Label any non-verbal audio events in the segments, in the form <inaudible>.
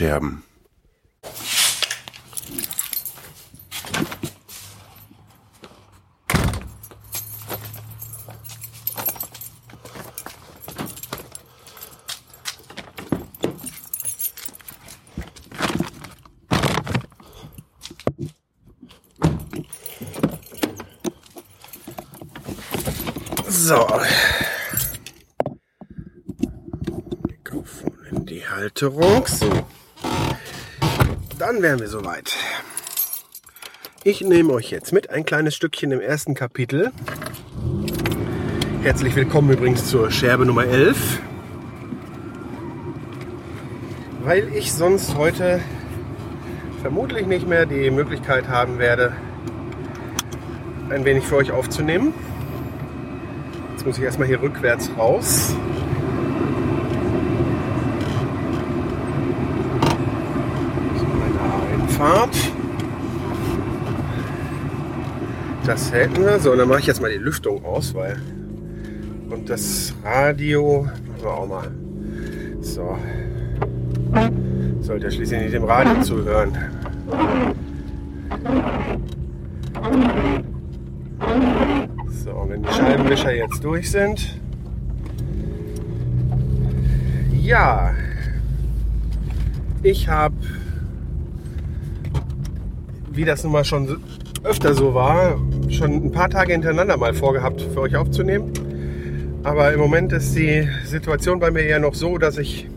Die Tonscherben. So. Mikrofon in die Halterung. Wären wir soweit. Ich nehme euch jetzt mit ein kleines Stückchen im ersten Kapitel. Herzlich willkommen übrigens zur Scherbe Nummer 11. Weil ich sonst heute vermutlich nicht mehr die Möglichkeit haben werde, ein wenig für euch aufzunehmen. Jetzt muss ich erstmal hier rückwärts raus. So, meine Einfahrt. Das hätten wir. So, dann mache ich jetzt mal die Lüftung aus, weil. Und das Radio machen wir auch mal. So. Sollte schließlich nicht dem Radio zuhören. So, wenn die Scheibenwischer jetzt durch sind. Ja, ich habe, wie das nun mal schon öfter so war, schon ein paar Tage hintereinander mal vorgehabt, für euch aufzunehmen. Aber im Moment ist die Situation bei mir ja noch so, dass ich,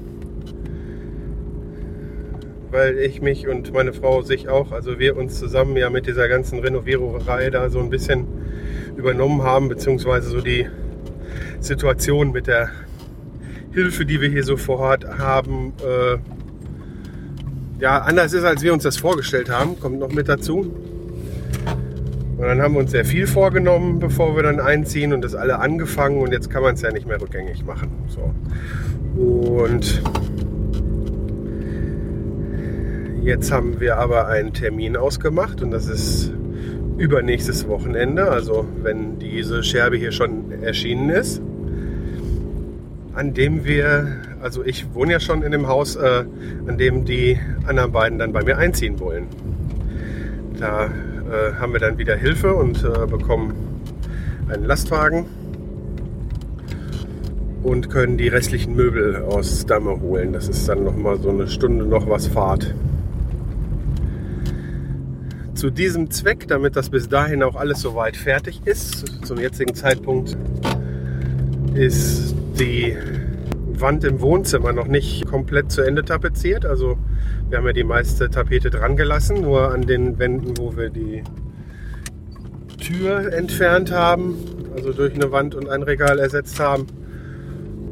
weil ich mich und meine Frau sich auch, also wir uns zusammen ja mit dieser ganzen Renoviererei da so ein bisschen übernommen haben, beziehungsweise so die Situation mit der Hilfe, die wir hier so vor Ort haben, äh, ja, anders ist, als wir uns das vorgestellt haben, kommt noch mit dazu. Und dann haben wir uns sehr viel vorgenommen, bevor wir dann einziehen und das alle angefangen und jetzt kann man es ja nicht mehr rückgängig machen. So. Und jetzt haben wir aber einen Termin ausgemacht und das ist übernächstes Wochenende, also wenn diese Scherbe hier schon erschienen ist, an dem wir, also ich wohne ja schon in dem Haus, äh, an dem die anderen beiden dann bei mir einziehen wollen. Da äh, haben wir dann wieder Hilfe und äh, bekommen einen Lastwagen und können die restlichen Möbel aus Damme holen. Das ist dann noch mal so eine Stunde noch was Fahrt zu diesem Zweck, damit das bis dahin auch alles soweit fertig ist, zum jetzigen Zeitpunkt ist die Wand im Wohnzimmer noch nicht komplett zu Ende tapeziert. Also wir haben ja die meiste Tapete dran gelassen, nur an den Wänden, wo wir die Tür entfernt haben, also durch eine Wand und ein Regal ersetzt haben.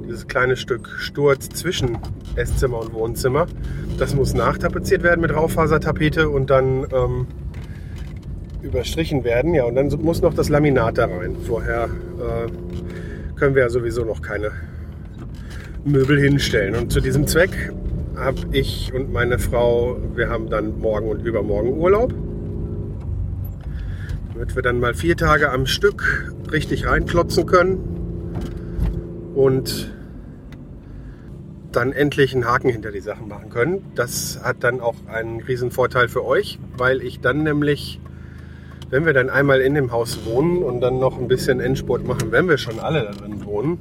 Dieses kleine Stück Sturz zwischen Esszimmer und Wohnzimmer. Das muss nachtapeziert werden mit Raufasertapete und dann ähm, überstrichen werden. Ja, und dann muss noch das Laminat da rein. Vorher äh, können wir ja sowieso noch keine Möbel hinstellen. Und zu diesem Zweck habe ich und meine Frau, wir haben dann morgen und übermorgen Urlaub. Damit wir dann mal vier Tage am Stück richtig reinklotzen können. Und dann endlich einen Haken hinter die Sachen machen können. Das hat dann auch einen riesen Vorteil für euch, weil ich dann nämlich wenn wir dann einmal in dem Haus wohnen und dann noch ein bisschen Endspurt machen, wenn wir schon alle da drin wohnen,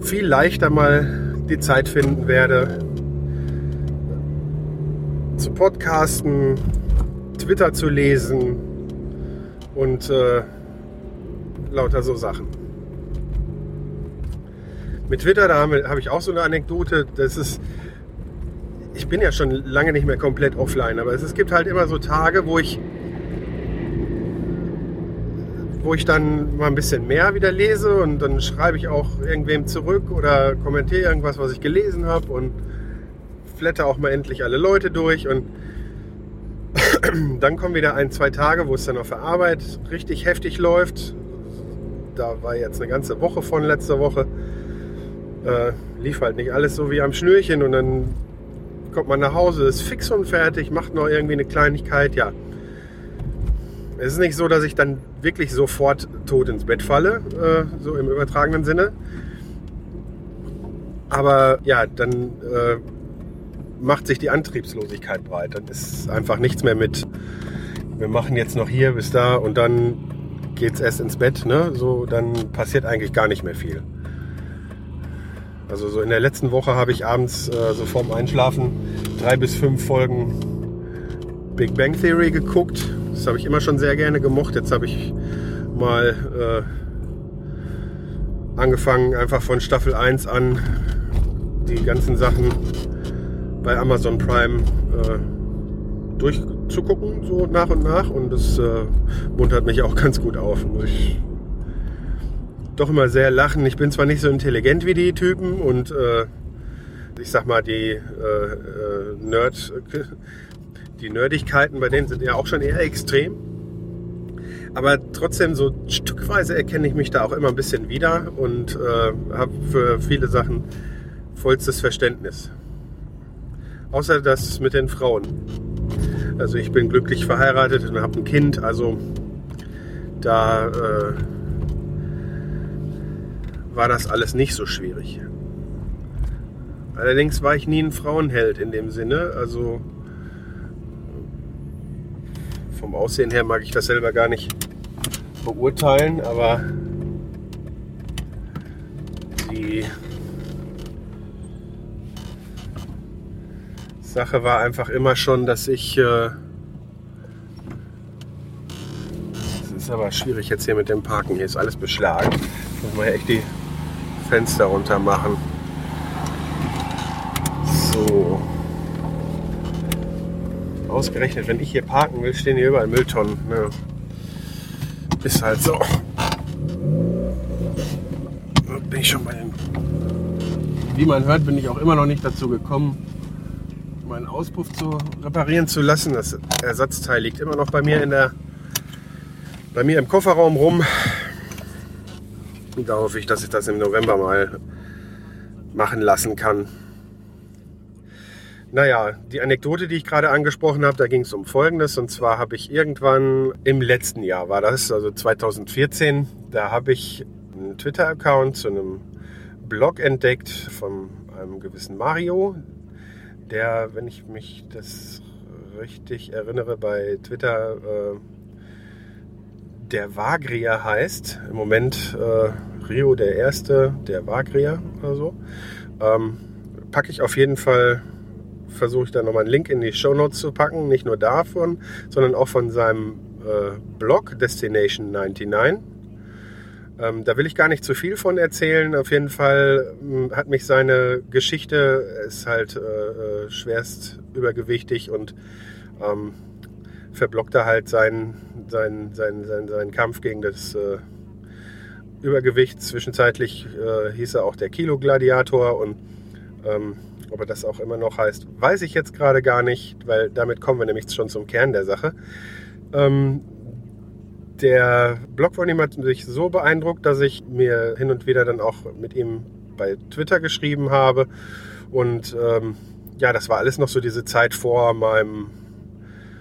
viel leichter mal die Zeit finden werde, zu podcasten, Twitter zu lesen und äh, lauter so Sachen. Mit Twitter, da habe hab ich auch so eine Anekdote. Das ist, ich bin ja schon lange nicht mehr komplett offline, aber es, es gibt halt immer so Tage, wo ich wo ich dann mal ein bisschen mehr wieder lese und dann schreibe ich auch irgendwem zurück oder kommentiere irgendwas, was ich gelesen habe und flatter auch mal endlich alle Leute durch und <clears throat> dann kommen wieder ein, zwei Tage, wo es dann auf der Arbeit richtig heftig läuft. Da war jetzt eine ganze Woche von letzter Woche. Äh, lief halt nicht alles so wie am Schnürchen und dann kommt man nach Hause, ist fix und fertig, macht noch irgendwie eine Kleinigkeit, ja es ist nicht so, dass ich dann wirklich sofort tot ins Bett falle, äh, so im übertragenen Sinne. Aber ja, dann äh, macht sich die Antriebslosigkeit breit. Dann ist einfach nichts mehr mit, wir machen jetzt noch hier bis da und dann geht es erst ins Bett. Ne? So, dann passiert eigentlich gar nicht mehr viel. Also so in der letzten Woche habe ich abends äh, so vorm Einschlafen drei bis fünf Folgen Big Bang Theory geguckt. Das habe ich immer schon sehr gerne gemocht. Jetzt habe ich mal äh, angefangen, einfach von Staffel 1 an die ganzen Sachen bei Amazon Prime äh, durchzugucken, so nach und nach. Und das äh, muntert mich auch <laughs> ganz gut auf. Muss ich doch immer sehr lachen. Ich bin zwar nicht so intelligent wie die Typen und äh, ich sag mal, die äh, äh, Nerd, die Nerdigkeiten bei denen sind ja auch schon eher extrem. Aber trotzdem, so stückweise erkenne ich mich da auch immer ein bisschen wieder und äh, habe für viele Sachen vollstes Verständnis. Außer das mit den Frauen. Also ich bin glücklich verheiratet und habe ein Kind, also da äh, war das alles nicht so schwierig. Allerdings war ich nie ein Frauenheld in dem Sinne. Also vom Aussehen her mag ich das selber gar nicht beurteilen, aber die Sache war einfach immer schon, dass ich. Äh ist aber schwierig jetzt hier mit dem Parken. Hier ist alles beschlagen. Ich muss mal echt die Fenster runter machen. So. Ausgerechnet, wenn ich hier parken will, stehen hier überall Mülltonnen. Ne? Ist halt so. Bin ich schon bei den. Wie man hört, bin ich auch immer noch nicht dazu gekommen, meinen Auspuff zu reparieren zu lassen. Das Ersatzteil liegt immer noch bei mir in der bei mir im Kofferraum rum. Und da hoffe ich, dass ich das im November mal machen lassen kann. Naja, die Anekdote, die ich gerade angesprochen habe, da ging es um Folgendes. Und zwar habe ich irgendwann im letzten Jahr, war das, also 2014, da habe ich einen Twitter-Account zu einem Blog entdeckt von einem gewissen Mario, der, wenn ich mich das richtig erinnere, bei Twitter äh, der Vagrier heißt. Im Moment äh, Rio der Erste, der Vagrier oder so. Ähm, packe ich auf jeden Fall versuche ich da nochmal einen Link in die Show Notes zu packen. Nicht nur davon, sondern auch von seinem äh, Blog Destination 99. Ähm, da will ich gar nicht zu viel von erzählen. Auf jeden Fall ähm, hat mich seine Geschichte, ist halt äh, äh schwerst übergewichtig und ähm, verblockte halt seinen, seinen, seinen, seinen, seinen Kampf gegen das äh, Übergewicht. Zwischenzeitlich äh, hieß er auch der Kilo-Gladiator und ähm, ob er das auch immer noch heißt, weiß ich jetzt gerade gar nicht, weil damit kommen wir nämlich schon zum Kern der Sache. Ähm, der Blog von ihm hat mich so beeindruckt, dass ich mir hin und wieder dann auch mit ihm bei Twitter geschrieben habe. Und ähm, ja, das war alles noch so diese Zeit vor meinem,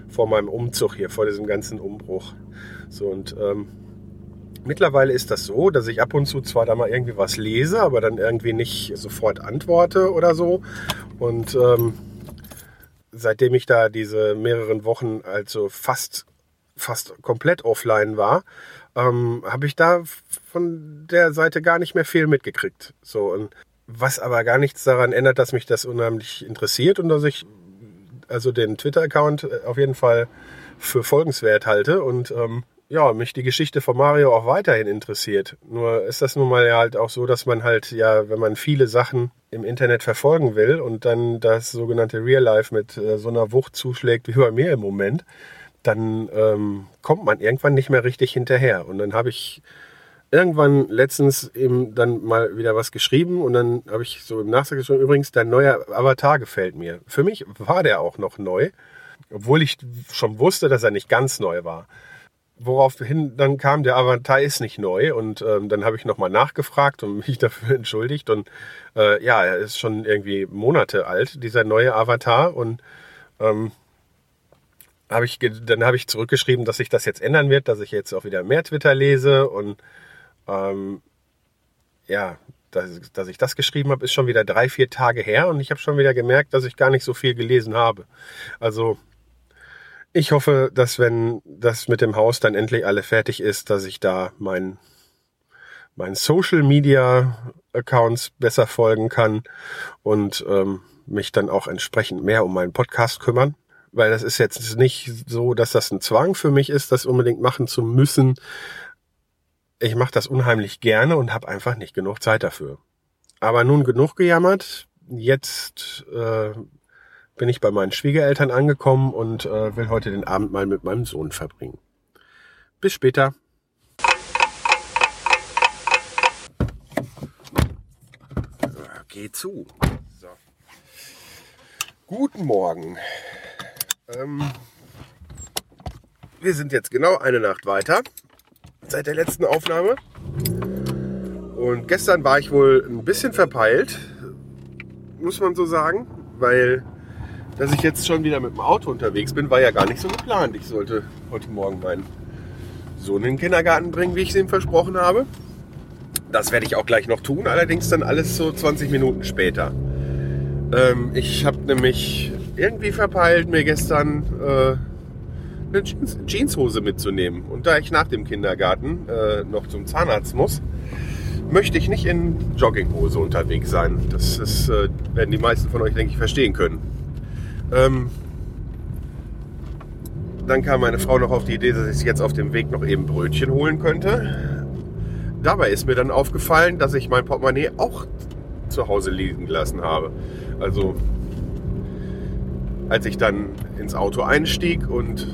vor meinem Umzug hier, vor diesem ganzen Umbruch. So und ähm, Mittlerweile ist das so, dass ich ab und zu zwar da mal irgendwie was lese, aber dann irgendwie nicht sofort antworte oder so. Und ähm, seitdem ich da diese mehreren Wochen also fast, fast komplett offline war, ähm, habe ich da von der Seite gar nicht mehr viel mitgekriegt. So und was aber gar nichts daran ändert, dass mich das unheimlich interessiert und dass ich also den Twitter-Account auf jeden Fall für folgenswert halte und ähm, ja, mich die Geschichte von Mario auch weiterhin interessiert. Nur ist das nun mal ja halt auch so, dass man halt ja, wenn man viele Sachen im Internet verfolgen will und dann das sogenannte Real Life mit äh, so einer Wucht zuschlägt wie bei mir im Moment, dann ähm, kommt man irgendwann nicht mehr richtig hinterher. Und dann habe ich irgendwann letztens eben dann mal wieder was geschrieben und dann habe ich so im Nachsatz geschrieben, übrigens, dein neuer Avatar gefällt mir. Für mich war der auch noch neu, obwohl ich schon wusste, dass er nicht ganz neu war woraufhin dann kam, der Avatar ist nicht neu und ähm, dann habe ich nochmal nachgefragt und <laughs> mich dafür entschuldigt und äh, ja, er ist schon irgendwie Monate alt, dieser neue Avatar und ähm, hab ich, dann habe ich zurückgeschrieben, dass sich das jetzt ändern wird, dass ich jetzt auch wieder mehr Twitter lese und ähm, ja, dass, dass ich das geschrieben habe, ist schon wieder drei, vier Tage her und ich habe schon wieder gemerkt, dass ich gar nicht so viel gelesen habe. Also ich hoffe, dass wenn das mit dem Haus dann endlich alle fertig ist, dass ich da mein, mein Social Media Accounts besser folgen kann und ähm, mich dann auch entsprechend mehr um meinen Podcast kümmern. Weil das ist jetzt nicht so, dass das ein Zwang für mich ist, das unbedingt machen zu müssen ich mache das unheimlich gerne und habe einfach nicht genug Zeit dafür. Aber nun genug gejammert. Jetzt äh, bin ich bei meinen Schwiegereltern angekommen und äh, will heute den Abend mal mit meinem Sohn verbringen. Bis später. Geh zu. So. Guten Morgen. Ähm, wir sind jetzt genau eine Nacht weiter seit der letzten Aufnahme. Und gestern war ich wohl ein bisschen verpeilt, muss man so sagen, weil dass ich jetzt schon wieder mit dem Auto unterwegs bin, war ja gar nicht so geplant. Ich sollte heute Morgen meinen Sohn in den Kindergarten bringen, wie ich es ihm versprochen habe. Das werde ich auch gleich noch tun, allerdings dann alles so 20 Minuten später. Ähm, ich habe nämlich irgendwie verpeilt, mir gestern äh, eine Jeans, Jeanshose mitzunehmen. Und da ich nach dem Kindergarten äh, noch zum Zahnarzt muss, möchte ich nicht in Jogginghose unterwegs sein. Das ist, äh, werden die meisten von euch, denke ich, verstehen können. Ähm, dann kam meine Frau noch auf die Idee, dass ich jetzt auf dem Weg noch eben Brötchen holen könnte. Dabei ist mir dann aufgefallen, dass ich mein Portemonnaie auch zu Hause liegen gelassen habe. Also als ich dann ins Auto einstieg und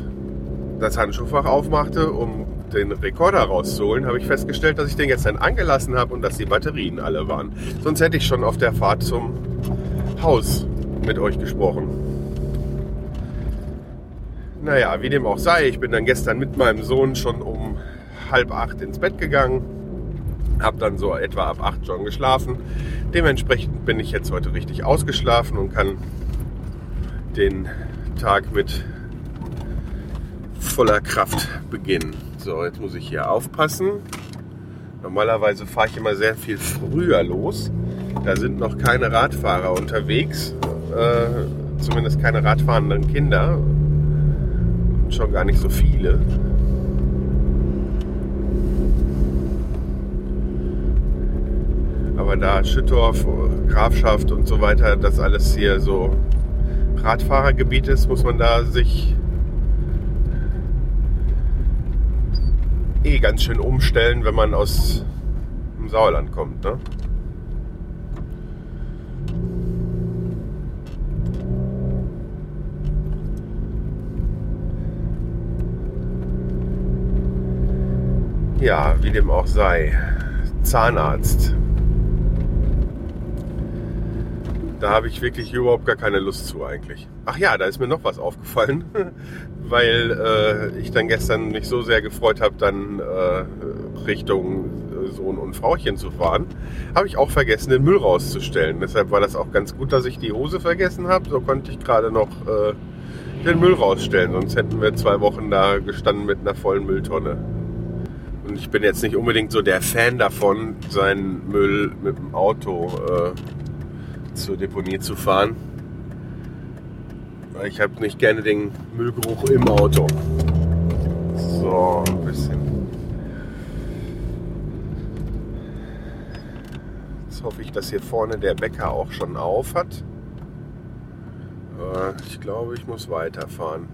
das Handschuhfach aufmachte, um den Rekorder rauszuholen, habe ich festgestellt, dass ich den jetzt dann angelassen habe und dass die Batterien alle waren. Sonst hätte ich schon auf der Fahrt zum Haus mit euch gesprochen. Naja, wie dem auch sei, ich bin dann gestern mit meinem Sohn schon um halb acht ins Bett gegangen, habe dann so etwa ab acht schon geschlafen. Dementsprechend bin ich jetzt heute richtig ausgeschlafen und kann den Tag mit voller Kraft beginnen. So, jetzt muss ich hier aufpassen. Normalerweise fahre ich immer sehr viel früher los. Da sind noch keine Radfahrer unterwegs. Äh, zumindest keine radfahrenden Kinder. Schon gar nicht so viele. Aber da Schüttorf, Grafschaft und so weiter, das alles hier so Radfahrergebiet ist, muss man da sich eh ganz schön umstellen, wenn man aus dem Sauerland kommt. Ne? Ja, wie dem auch sei. Zahnarzt. Da habe ich wirklich überhaupt gar keine Lust zu eigentlich. Ach ja, da ist mir noch was aufgefallen, <laughs> weil äh, ich dann gestern mich so sehr gefreut habe, dann äh, Richtung äh, Sohn und Frauchen zu fahren, habe ich auch vergessen, den Müll rauszustellen. Deshalb war das auch ganz gut, dass ich die Hose vergessen habe. So konnte ich gerade noch äh, den Müll rausstellen. Sonst hätten wir zwei Wochen da gestanden mit einer vollen Mülltonne. Und ich bin jetzt nicht unbedingt so der Fan davon, seinen Müll mit dem Auto äh, zur Deponie zu fahren. Ich habe nicht gerne den Müllgeruch im Auto. So, ein bisschen. Jetzt hoffe ich, dass hier vorne der Bäcker auch schon auf hat. Ich glaube, ich muss weiterfahren.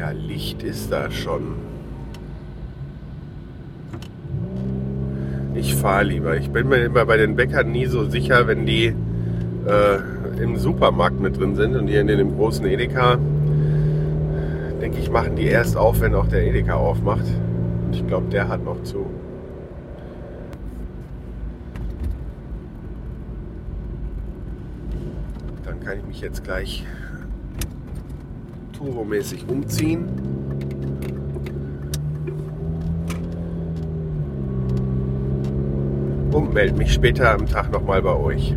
Naja, Licht ist da schon. ich fahre lieber. Ich bin mir immer bei den Bäckern nie so sicher, wenn die äh, im Supermarkt mit drin sind und hier in dem großen Edeka. Denke ich, machen die erst auf, wenn auch der Edeka aufmacht. Und ich glaube, der hat noch zu. Dann kann ich mich jetzt gleich turbomäßig umziehen. und melde mich später am Tag nochmal bei euch.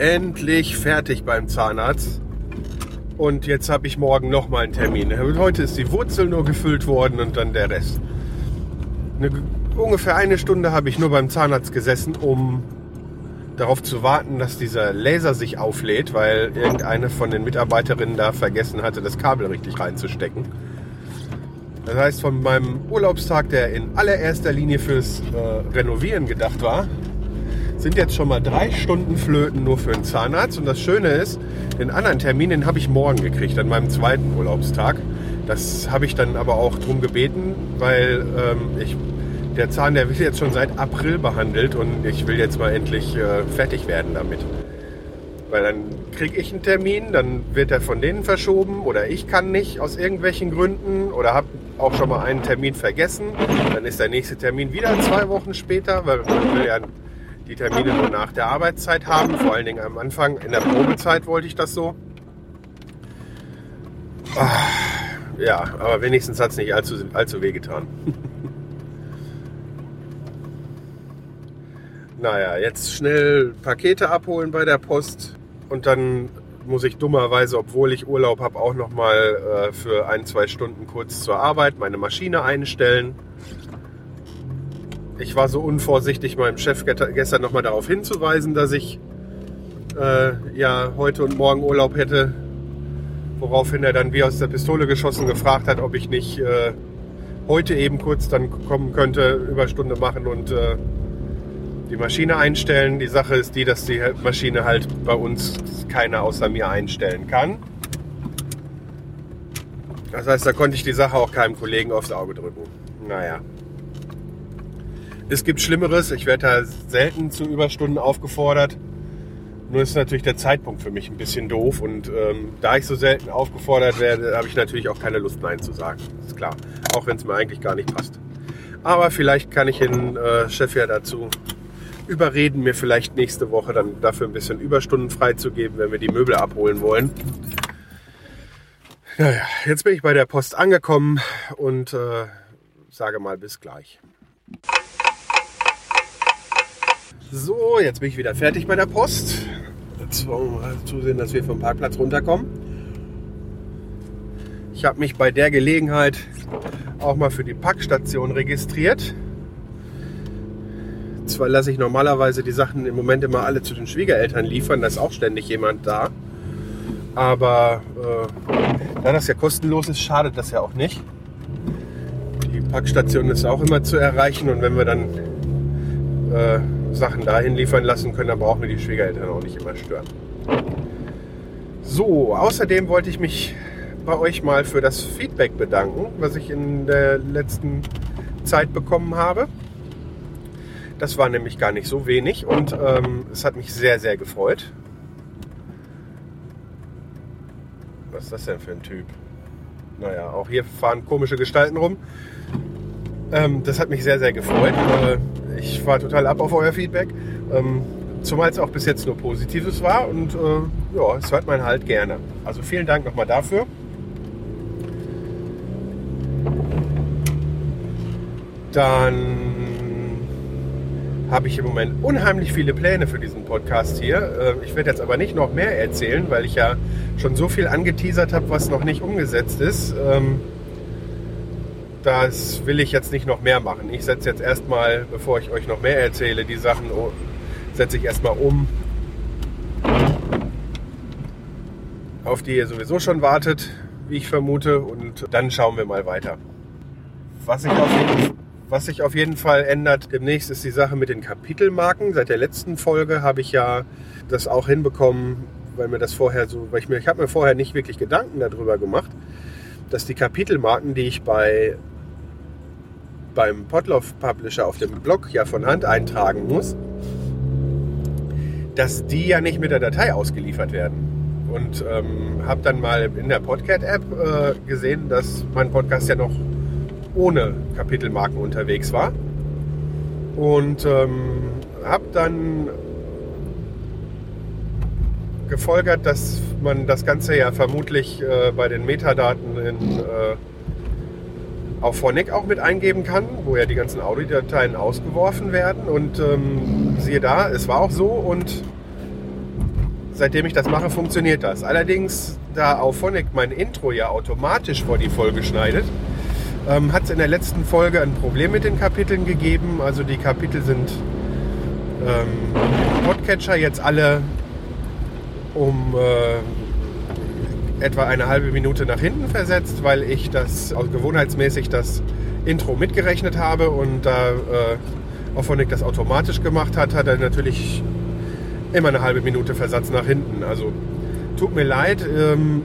endlich fertig beim Zahnarzt. Und jetzt habe ich morgen nochmal einen Termin. Heute ist die Wurzel nur gefüllt worden und dann der Rest. Eine, ungefähr eine Stunde habe ich nur beim Zahnarzt gesessen, um darauf zu warten, dass dieser Laser sich auflädt, weil irgendeine von den Mitarbeiterinnen da vergessen hatte, das Kabel richtig reinzustecken. Das heißt, von meinem Urlaubstag, der in allererster Linie fürs äh, Renovieren gedacht war, sind jetzt schon mal drei Stunden Flöten nur für den Zahnarzt. Und das Schöne ist, den anderen Termin, den habe ich morgen gekriegt, an meinem zweiten Urlaubstag. Das habe ich dann aber auch drum gebeten, weil ähm, ich, der Zahn, der wird jetzt schon seit April behandelt und ich will jetzt mal endlich äh, fertig werden damit. Weil dann kriege ich einen Termin, dann wird er von denen verschoben oder ich kann nicht aus irgendwelchen Gründen oder habe auch schon mal einen Termin vergessen. Dann ist der nächste Termin wieder zwei Wochen später, weil man will ja die Termine nur nach der Arbeitszeit haben. Vor allen Dingen am Anfang, in der Probezeit wollte ich das so. Ach, ja, aber wenigstens hat es nicht allzu, allzu weh getan. Naja, jetzt schnell Pakete abholen bei der Post und dann muss ich dummerweise, obwohl ich Urlaub habe, auch noch mal äh, für ein, zwei Stunden kurz zur Arbeit meine Maschine einstellen ich war so unvorsichtig, meinem Chef gestern nochmal darauf hinzuweisen, dass ich äh, ja heute und morgen Urlaub hätte. Woraufhin er dann wie aus der Pistole geschossen gefragt hat, ob ich nicht äh, heute eben kurz dann kommen könnte, Überstunde machen und äh, die Maschine einstellen. Die Sache ist die, dass die Maschine halt bei uns keiner außer mir einstellen kann. Das heißt, da konnte ich die Sache auch keinem Kollegen aufs Auge drücken. Naja. Es gibt Schlimmeres. Ich werde da selten zu Überstunden aufgefordert. Nur ist natürlich der Zeitpunkt für mich ein bisschen doof. Und ähm, da ich so selten aufgefordert werde, habe ich natürlich auch keine Lust, Nein zu sagen. Ist klar. Auch wenn es mir eigentlich gar nicht passt. Aber vielleicht kann ich den äh, Chef ja dazu überreden, mir vielleicht nächste Woche dann dafür ein bisschen Überstunden freizugeben, wenn wir die Möbel abholen wollen. Naja, jetzt bin ich bei der Post angekommen und äh, sage mal bis gleich. So, jetzt bin ich wieder fertig bei der Post. Jetzt wollen wir zusehen, dass wir vom Parkplatz runterkommen. Ich habe mich bei der Gelegenheit auch mal für die Packstation registriert. Zwar lasse ich normalerweise die Sachen im Moment immer alle zu den Schwiegereltern liefern, da ist auch ständig jemand da. Aber äh, da das ja kostenlos ist, schadet das ja auch nicht. Die Packstation ist auch immer zu erreichen und wenn wir dann äh, Sachen dahin liefern lassen können, dann brauchen wir die Schwiegereltern auch nicht immer stören. So, außerdem wollte ich mich bei euch mal für das Feedback bedanken, was ich in der letzten Zeit bekommen habe. Das war nämlich gar nicht so wenig und ähm, es hat mich sehr, sehr gefreut. Was ist das denn für ein Typ? Naja, auch hier fahren komische Gestalten rum. Ähm, das hat mich sehr, sehr gefreut. Äh, ich war total ab auf euer Feedback. Ähm, zumal es auch bis jetzt nur Positives war und äh, ja, es hört man halt gerne. Also vielen Dank nochmal dafür. Dann habe ich im Moment unheimlich viele Pläne für diesen Podcast hier. Äh, ich werde jetzt aber nicht noch mehr erzählen, weil ich ja schon so viel angeteasert habe, was noch nicht umgesetzt ist. Ähm, das will ich jetzt nicht noch mehr machen. Ich setze jetzt erstmal, bevor ich euch noch mehr erzähle, die Sachen setze ich erstmal um, auf die ihr sowieso schon wartet, wie ich vermute, und dann schauen wir mal weiter. Was sich auf jeden, was sich auf jeden Fall ändert demnächst ist die Sache mit den Kapitelmarken. Seit der letzten Folge habe ich ja das auch hinbekommen, weil mir das vorher so, weil ich mir, ich habe mir vorher nicht wirklich Gedanken darüber gemacht, dass die Kapitelmarken, die ich bei beim Potloff Publisher auf dem Blog ja von Hand eintragen muss, dass die ja nicht mit der Datei ausgeliefert werden. Und ähm, habe dann mal in der Podcat-App äh, gesehen, dass mein Podcast ja noch ohne Kapitelmarken unterwegs war. Und ähm, habe dann gefolgert, dass man das Ganze ja vermutlich äh, bei den Metadaten in äh, auf Phonic auch mit eingeben kann, wo ja die ganzen Audiodateien ausgeworfen werden. Und ähm, siehe da, es war auch so. Und seitdem ich das mache, funktioniert das. Allerdings, da Auphonic mein Intro ja automatisch vor die Folge schneidet, ähm, hat es in der letzten Folge ein Problem mit den Kapiteln gegeben. Also die Kapitel sind ähm, Podcatcher jetzt alle um äh, etwa eine halbe Minute nach hinten versetzt, weil ich das also gewohnheitsmäßig das Intro mitgerechnet habe und da äh, Auphonic das automatisch gemacht hat, hat er natürlich immer eine halbe Minute Versatz nach hinten. Also tut mir leid, ähm,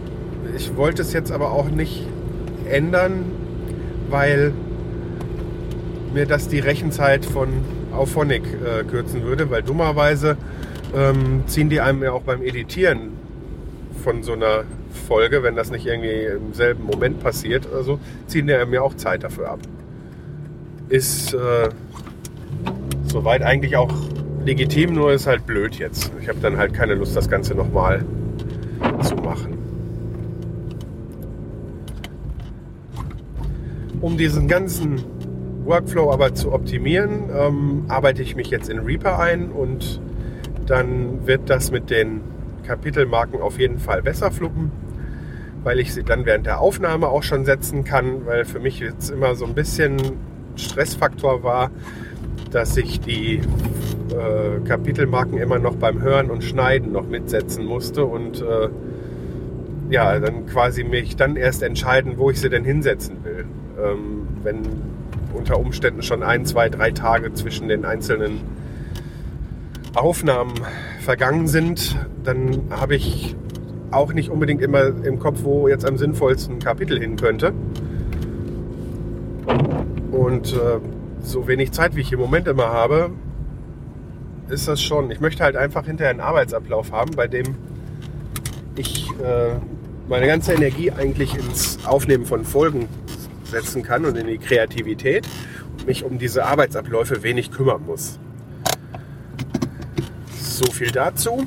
ich wollte es jetzt aber auch nicht ändern, weil mir das die Rechenzeit von Auphonic äh, kürzen würde, weil dummerweise ähm, ziehen die einem ja auch beim Editieren von so einer Folge, wenn das nicht irgendwie im selben Moment passiert oder so, ziehen die einem ja auch Zeit dafür ab. Ist äh, soweit eigentlich auch legitim, nur ist halt blöd jetzt. Ich habe dann halt keine Lust, das Ganze nochmal zu machen. Um diesen ganzen Workflow aber zu optimieren, ähm, arbeite ich mich jetzt in Reaper ein und dann wird das mit den Kapitelmarken auf jeden Fall besser fluppen, weil ich sie dann während der Aufnahme auch schon setzen kann, weil für mich jetzt immer so ein bisschen Stressfaktor war, dass ich die äh, Kapitelmarken immer noch beim Hören und Schneiden noch mitsetzen musste und äh, ja, dann quasi mich dann erst entscheiden, wo ich sie denn hinsetzen will. Ähm, wenn unter Umständen schon ein, zwei, drei Tage zwischen den einzelnen Aufnahmen vergangen sind, dann habe ich auch nicht unbedingt immer im Kopf, wo jetzt am sinnvollsten Kapitel hin könnte. Und äh, so wenig Zeit, wie ich im Moment immer habe, ist das schon. Ich möchte halt einfach hinterher einen Arbeitsablauf haben, bei dem ich äh, meine ganze Energie eigentlich ins Aufnehmen von Folgen setzen kann und in die Kreativität und mich um diese Arbeitsabläufe wenig kümmern muss. So viel dazu.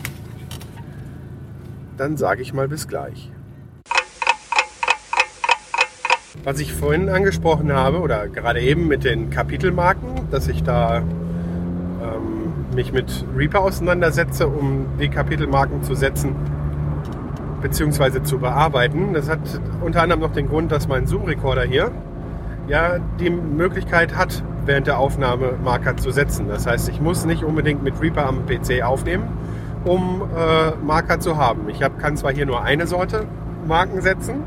Dann sage ich mal bis gleich. Was ich vorhin angesprochen habe oder gerade eben mit den Kapitelmarken, dass ich da ähm, mich mit Reaper auseinandersetze, um die Kapitelmarken zu setzen bzw. zu bearbeiten. Das hat unter anderem noch den Grund, dass mein Zoom-Recorder hier ja die Möglichkeit hat, während der Aufnahme Marker zu setzen. Das heißt, ich muss nicht unbedingt mit Reaper am PC aufnehmen, um äh, Marker zu haben. Ich hab, kann zwar hier nur eine Sorte Marken setzen,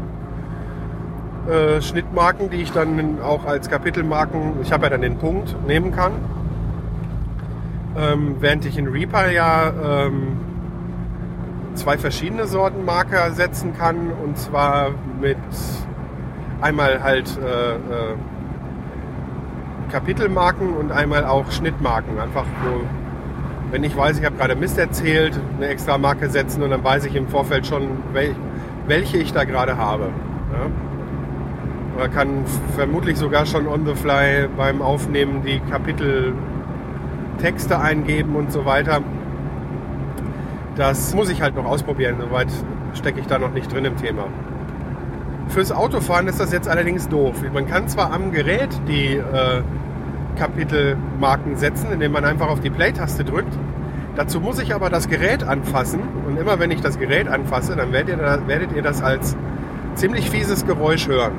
äh, Schnittmarken, die ich dann auch als Kapitelmarken, ich habe ja dann den Punkt, nehmen kann. Ähm, während ich in Reaper ja ähm, zwei verschiedene Sorten Marker setzen kann und zwar mit einmal halt äh, äh, Kapitelmarken und einmal auch Schnittmarken. Einfach wo, wenn ich weiß, ich habe gerade Mist erzählt, eine extra Marke setzen und dann weiß ich im Vorfeld schon, welche ich da gerade habe. Ja? Oder kann vermutlich sogar schon on the fly beim Aufnehmen die Kapiteltexte eingeben und so weiter. Das muss ich halt noch ausprobieren, soweit stecke ich da noch nicht drin im Thema. Fürs Autofahren ist das jetzt allerdings doof. Man kann zwar am Gerät die äh, Kapitelmarken setzen, indem man einfach auf die Play-Taste drückt. Dazu muss ich aber das Gerät anfassen und immer wenn ich das Gerät anfasse, dann werdet ihr, werdet ihr das als ziemlich fieses Geräusch hören.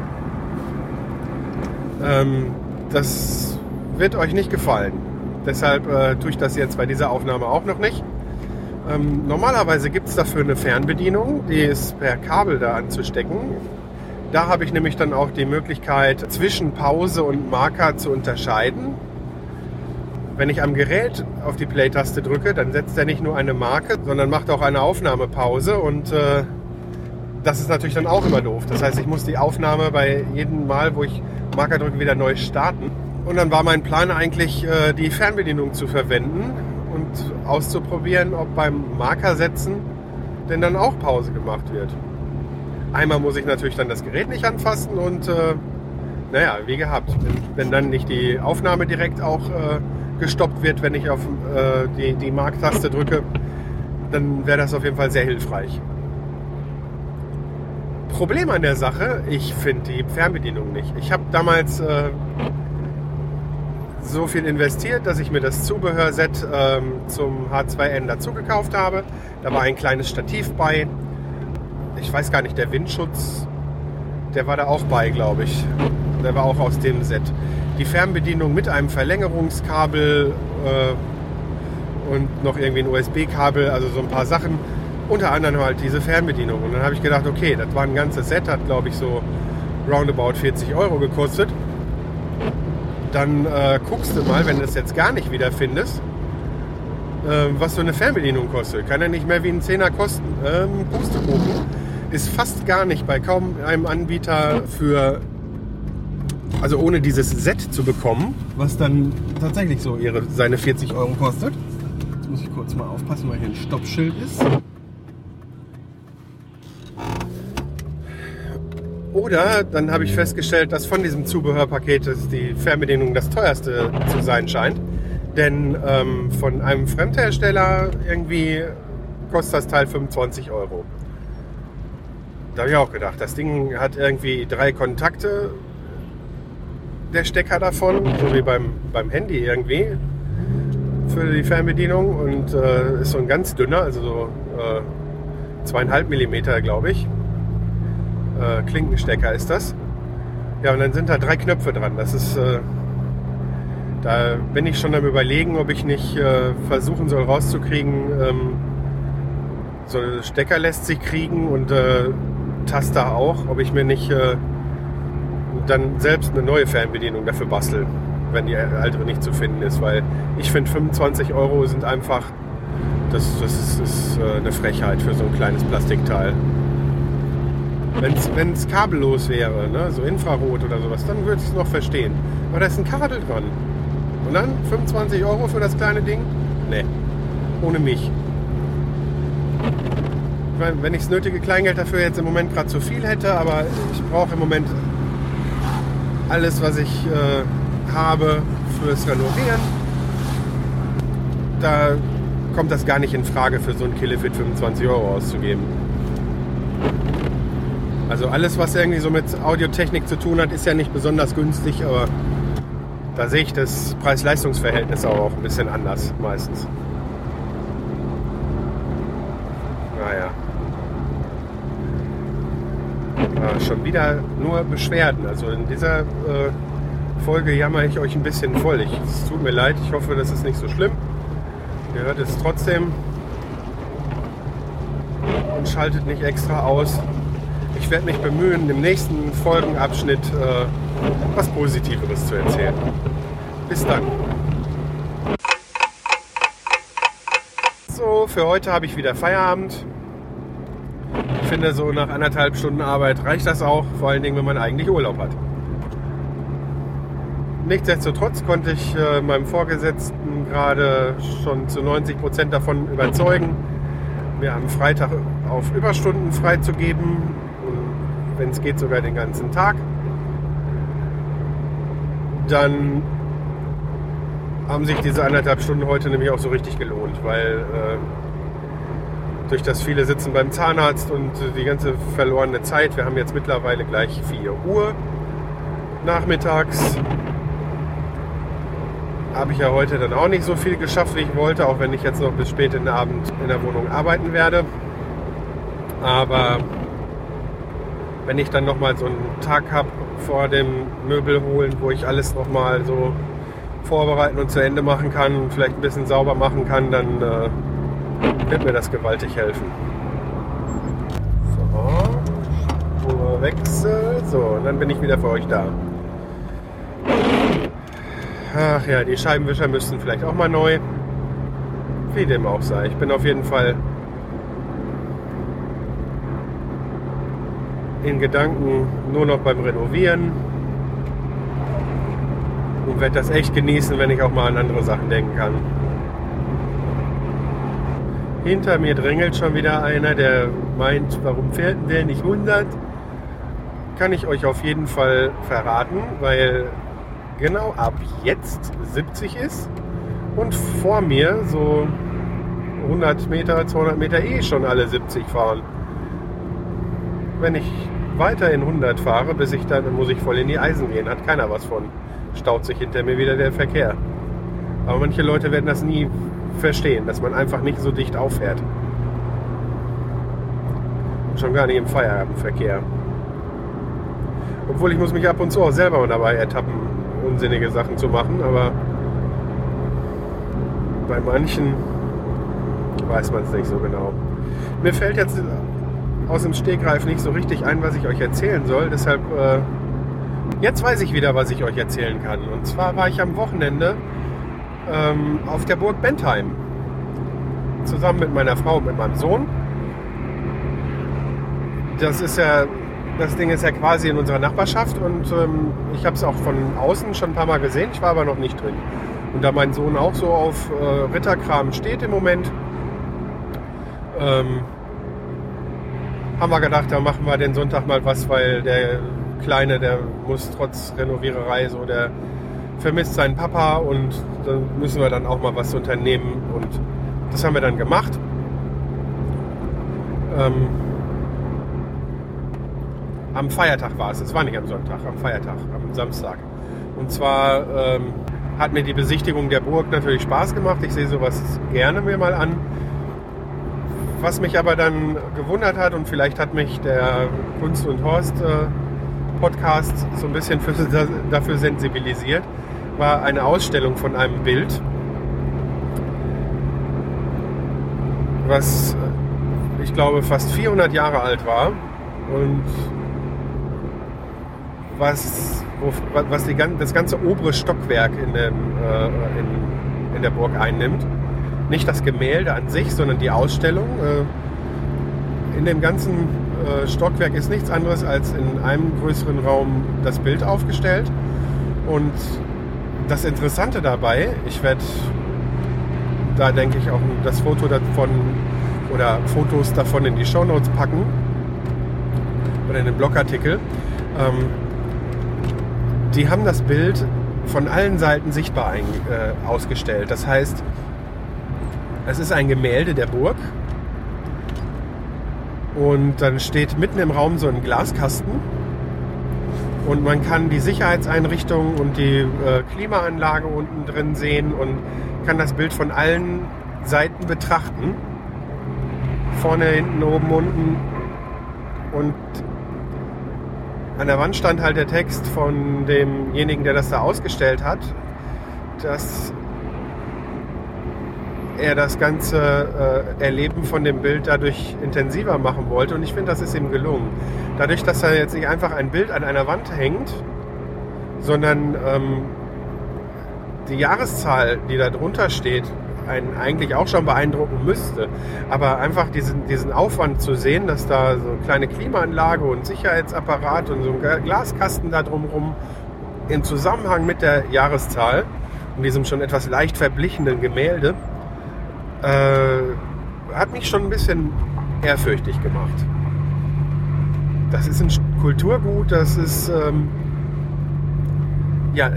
Ähm, das wird euch nicht gefallen. Deshalb äh, tue ich das jetzt bei dieser Aufnahme auch noch nicht. Ähm, normalerweise gibt es dafür eine Fernbedienung, die ist per Kabel da anzustecken. Da habe ich nämlich dann auch die Möglichkeit, zwischen Pause und Marker zu unterscheiden. Wenn ich am Gerät auf die Play-Taste drücke, dann setzt er nicht nur eine Marke, sondern macht auch eine Aufnahmepause und äh, das ist natürlich dann auch immer doof. Das heißt, ich muss die Aufnahme bei jedem Mal, wo ich Marker drücke, wieder neu starten. Und dann war mein Plan eigentlich, äh, die Fernbedienung zu verwenden und auszuprobieren, ob beim Markersetzen denn dann auch Pause gemacht wird. Einmal muss ich natürlich dann das Gerät nicht anfassen und äh, naja, wie gehabt. Wenn, wenn, dann nicht die Aufnahme direkt auch äh, gestoppt wird, wenn ich auf äh, die, die Marktaste drücke, dann wäre das auf jeden Fall sehr hilfreich. Problem an der Sache, ich finde die Fernbedienung nicht. Ich habe damals äh, so viel investiert, dass ich mir das Zubehörset ähm, zum H2N dazu gekauft habe. Da war ein kleines Stativ bei. Ich weiß gar nicht, der Windschutz, der war da auch bei, glaube ich. Der war auch aus dem Set. Die Fernbedienung mit einem Verlängerungskabel äh, und noch irgendwie ein USB-Kabel, also so ein paar Sachen. Unter anderem halt diese Fernbedienung. Und dann habe ich gedacht, okay, das war ein ganzes Set, hat glaube ich so roundabout 40 Euro gekostet dann äh, guckst du mal, wenn du es jetzt gar nicht wiederfindest, äh, was so eine Fernbedienung kostet. Kann ja nicht mehr wie ein Zehner kosten. Ähm, Pustekuchen ist fast gar nicht bei kaum einem Anbieter für, also ohne dieses Set zu bekommen, was dann tatsächlich so ihre, seine 40 Euro kostet. Jetzt muss ich kurz mal aufpassen, weil hier ein Stoppschild ist. Oder dann habe ich festgestellt, dass von diesem Zubehörpaket die Fernbedienung das teuerste zu sein scheint. Denn ähm, von einem Fremdhersteller irgendwie kostet das Teil 25 Euro. Da habe ich auch gedacht, das Ding hat irgendwie drei Kontakte, der Stecker davon, so wie beim, beim Handy irgendwie für die Fernbedienung und äh, ist so ein ganz dünner, also so äh, zweieinhalb Millimeter, glaube ich äh, Klinkenstecker ist das. Ja, und dann sind da drei Knöpfe dran. Das ist, äh, da bin ich schon am überlegen, ob ich nicht äh, versuchen soll rauszukriegen, ähm, so Stecker lässt sich kriegen und äh, Taster auch, ob ich mir nicht äh, dann selbst eine neue Fernbedienung dafür bastel, wenn die alte nicht zu finden ist, weil ich finde 25 Euro sind einfach, das, das ist, ist äh, eine Frechheit für so ein kleines Plastikteil. Wenn es kabellos wäre, ne, so Infrarot oder sowas, dann würde ich es noch verstehen. Aber da ist ein Kabel dran. Und dann 25 Euro für das kleine Ding? Ne, ohne mich. Ich meine, wenn ich das nötige Kleingeld dafür jetzt im Moment gerade zu viel hätte, aber ich brauche im Moment alles, was ich äh, habe fürs Renovieren. Da kommt das gar nicht in Frage, für so ein Killefit 25 Euro auszugeben. Also alles, was irgendwie so mit Audiotechnik zu tun hat, ist ja nicht besonders günstig, aber da sehe ich das Preis-Leistungs-Verhältnis auch ein bisschen anders meistens. Naja. Ja, schon wieder nur Beschwerden. Also in dieser äh, Folge jammer ich euch ein bisschen voll. Ich, es tut mir leid, ich hoffe, das ist nicht so schlimm. Ihr hört es trotzdem und schaltet nicht extra aus werde mich bemühen, im nächsten Folgenabschnitt äh, was Positiveres zu erzählen. Bis dann. So, für heute habe ich wieder Feierabend. Ich finde, so nach anderthalb Stunden Arbeit reicht das auch, vor allen Dingen, wenn man eigentlich Urlaub hat. Nichtsdestotrotz konnte ich äh, meinem Vorgesetzten gerade schon zu 90 Prozent davon überzeugen, mir am Freitag auf Überstunden freizugeben wenn es geht sogar den ganzen Tag. Dann haben sich diese anderthalb Stunden heute nämlich auch so richtig gelohnt, weil äh, durch das viele sitzen beim Zahnarzt und die ganze verlorene Zeit, wir haben jetzt mittlerweile gleich 4 Uhr nachmittags, habe ich ja heute dann auch nicht so viel geschafft, wie ich wollte, auch wenn ich jetzt noch bis spät in den Abend in der Wohnung arbeiten werde. Aber wenn ich dann nochmal so einen Tag habe vor dem Möbel holen, wo ich alles nochmal so vorbereiten und zu Ende machen kann vielleicht ein bisschen sauber machen kann, dann äh, wird mir das gewaltig helfen. So, Spurwechsel. So, und dann bin ich wieder für euch da. Ach ja, die Scheibenwischer müssten vielleicht auch mal neu. Wie dem auch sei. Ich bin auf jeden Fall in Gedanken nur noch beim Renovieren und werde das echt genießen, wenn ich auch mal an andere Sachen denken kann. Hinter mir drängelt schon wieder einer, der meint, warum fährt der nicht 100? Kann ich euch auf jeden Fall verraten, weil genau ab jetzt 70 ist und vor mir so 100 Meter, 200 Meter eh schon alle 70 fahren. Wenn ich weiter in 100 fahre, bis ich dann muss ich voll in die Eisen gehen, hat keiner was von. staut sich hinter mir wieder der Verkehr. Aber manche Leute werden das nie verstehen, dass man einfach nicht so dicht auffährt. Schon gar nicht im Feierabendverkehr. Obwohl ich muss mich ab und zu auch selber dabei ertappen, unsinnige Sachen zu machen, aber bei manchen weiß man es nicht so genau. Mir fällt jetzt aus dem Stegreif nicht so richtig ein, was ich euch erzählen soll. Deshalb, äh, jetzt weiß ich wieder, was ich euch erzählen kann. Und zwar war ich am Wochenende ähm, auf der Burg Bentheim. Zusammen mit meiner Frau und mit meinem Sohn. Das ist ja, das Ding ist ja quasi in unserer Nachbarschaft und ähm, ich habe es auch von außen schon ein paar Mal gesehen. Ich war aber noch nicht drin. Und da mein Sohn auch so auf äh, Ritterkram steht im Moment, ähm, haben wir gedacht, da machen wir den Sonntag mal was, weil der Kleine, der muss trotz Renoviererei so, der vermisst seinen Papa und da müssen wir dann auch mal was unternehmen und das haben wir dann gemacht. Ähm, am Feiertag war es, es war nicht am Sonntag, am Feiertag, am Samstag. Und zwar ähm, hat mir die Besichtigung der Burg natürlich Spaß gemacht. Ich sehe sowas gerne mir mal an. Was mich aber dann gewundert hat und vielleicht hat mich der Kunst und Horst äh, Podcast so ein bisschen für, dafür sensibilisiert, war eine Ausstellung von einem Bild, was ich glaube fast 400 Jahre alt war und was, was die, das ganze obere Stockwerk in, dem, äh, in, in der Burg einnimmt nicht das Gemälde an sich, sondern die Ausstellung. Äh, in dem ganzen äh, Stockwerk ist nichts anderes als in einem größeren Raum das Bild aufgestellt. Und das Interessante dabei, ich werde da denke ich auch das Foto davon oder Fotos davon in die Shownotes packen oder in den Blogartikel. Ähm, die haben das Bild von allen Seiten sichtbar äh, ausgestellt. Das heißt, es ist ein Gemälde der Burg. Und dann steht mitten im Raum so ein Glaskasten. Und man kann die Sicherheitseinrichtungen und die äh, Klimaanlage unten drin sehen und kann das Bild von allen Seiten betrachten. Vorne, hinten, oben, unten. Und an der Wand stand halt der Text von demjenigen, der das da ausgestellt hat, dass er das ganze äh, Erleben von dem Bild dadurch intensiver machen wollte. Und ich finde, das ist ihm gelungen. Dadurch, dass er jetzt nicht einfach ein Bild an einer Wand hängt, sondern ähm, die Jahreszahl, die da drunter steht, einen eigentlich auch schon beeindrucken müsste. Aber einfach diesen, diesen Aufwand zu sehen, dass da so eine kleine Klimaanlage und Sicherheitsapparat und so ein Glaskasten da drumherum im Zusammenhang mit der Jahreszahl und diesem schon etwas leicht verblichenen Gemälde äh, hat mich schon ein bisschen ehrfürchtig gemacht. Das ist ein Kulturgut, das ist, ähm, ja,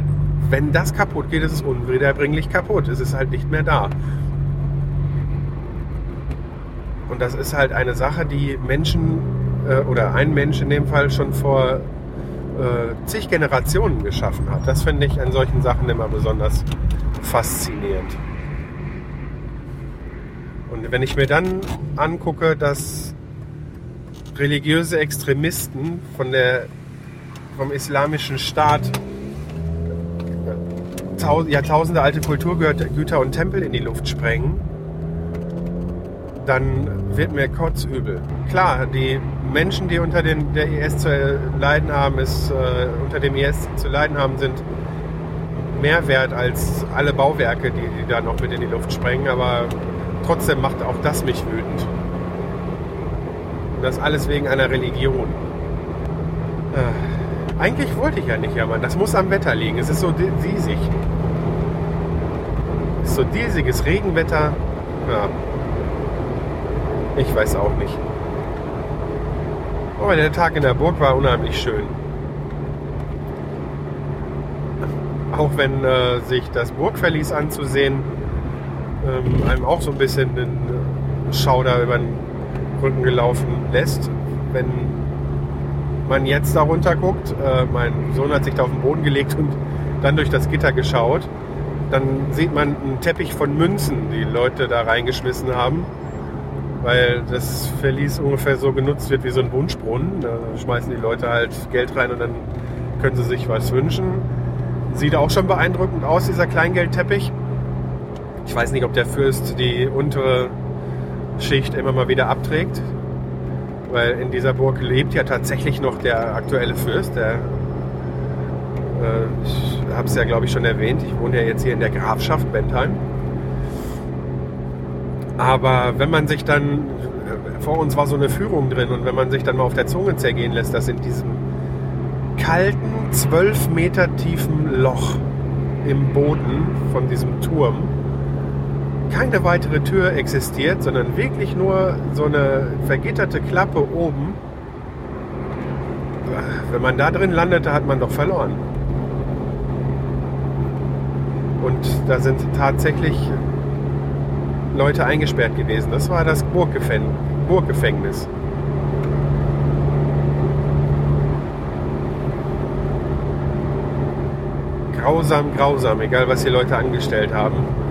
wenn das kaputt geht, ist es unwiederbringlich kaputt. Es ist halt nicht mehr da. Und das ist halt eine Sache, die Menschen äh, oder ein Mensch in dem Fall schon vor äh, zig Generationen geschaffen hat. Das finde ich an solchen Sachen immer besonders faszinierend. Und wenn ich mir dann angucke, dass religiöse Extremisten von der, vom islamischen Staat Jahrtausende alte Kulturgüter und Tempel in die Luft sprengen, dann wird mir kotzübel. Klar, die Menschen, die unter den, der IS zu leiden haben, ist, äh, unter dem IS zu leiden haben, sind mehr wert als alle Bauwerke, die, die da noch mit in die Luft sprengen. Aber trotzdem macht auch das mich wütend. Und das alles wegen einer Religion. Äh, eigentlich wollte ich ja nicht jammern. Das muss am Wetter liegen. Es ist so diesig. Es ist so diesiges Regenwetter. Ja. Ich weiß auch nicht. Aber der Tag in der Burg war unheimlich schön. Auch wenn äh, sich das Burgverlies anzusehen ähm, einem auch so ein bisschen den Schauder über den Rücken gelaufen lässt. Wenn man jetzt darunter guckt, äh, mein Sohn hat sich da auf den Boden gelegt und dann durch das Gitter geschaut. Dann sieht man einen Teppich von Münzen, die Leute da reingeschmissen haben, weil das Verlies ungefähr so genutzt wird wie so ein Wunschbrunnen. Da schmeißen die Leute halt Geld rein und dann können sie sich was wünschen. Sieht auch schon beeindruckend aus, dieser Kleingeldteppich. Ich weiß nicht, ob der Fürst die untere Schicht immer mal wieder abträgt, weil in dieser Burg lebt ja tatsächlich noch der aktuelle Fürst. Der, äh, ich habe es ja, glaube ich, schon erwähnt. Ich wohne ja jetzt hier in der Grafschaft Bentheim. Aber wenn man sich dann, äh, vor uns war so eine Führung drin und wenn man sich dann mal auf der Zunge zergehen lässt, dass in diesem kalten, zwölf Meter tiefen Loch im Boden von diesem Turm keine weitere Tür existiert, sondern wirklich nur so eine vergitterte Klappe oben. Wenn man da drin landete, hat man doch verloren. Und da sind tatsächlich Leute eingesperrt gewesen. Das war das Burggefängnis. Grausam, grausam, egal was die Leute angestellt haben.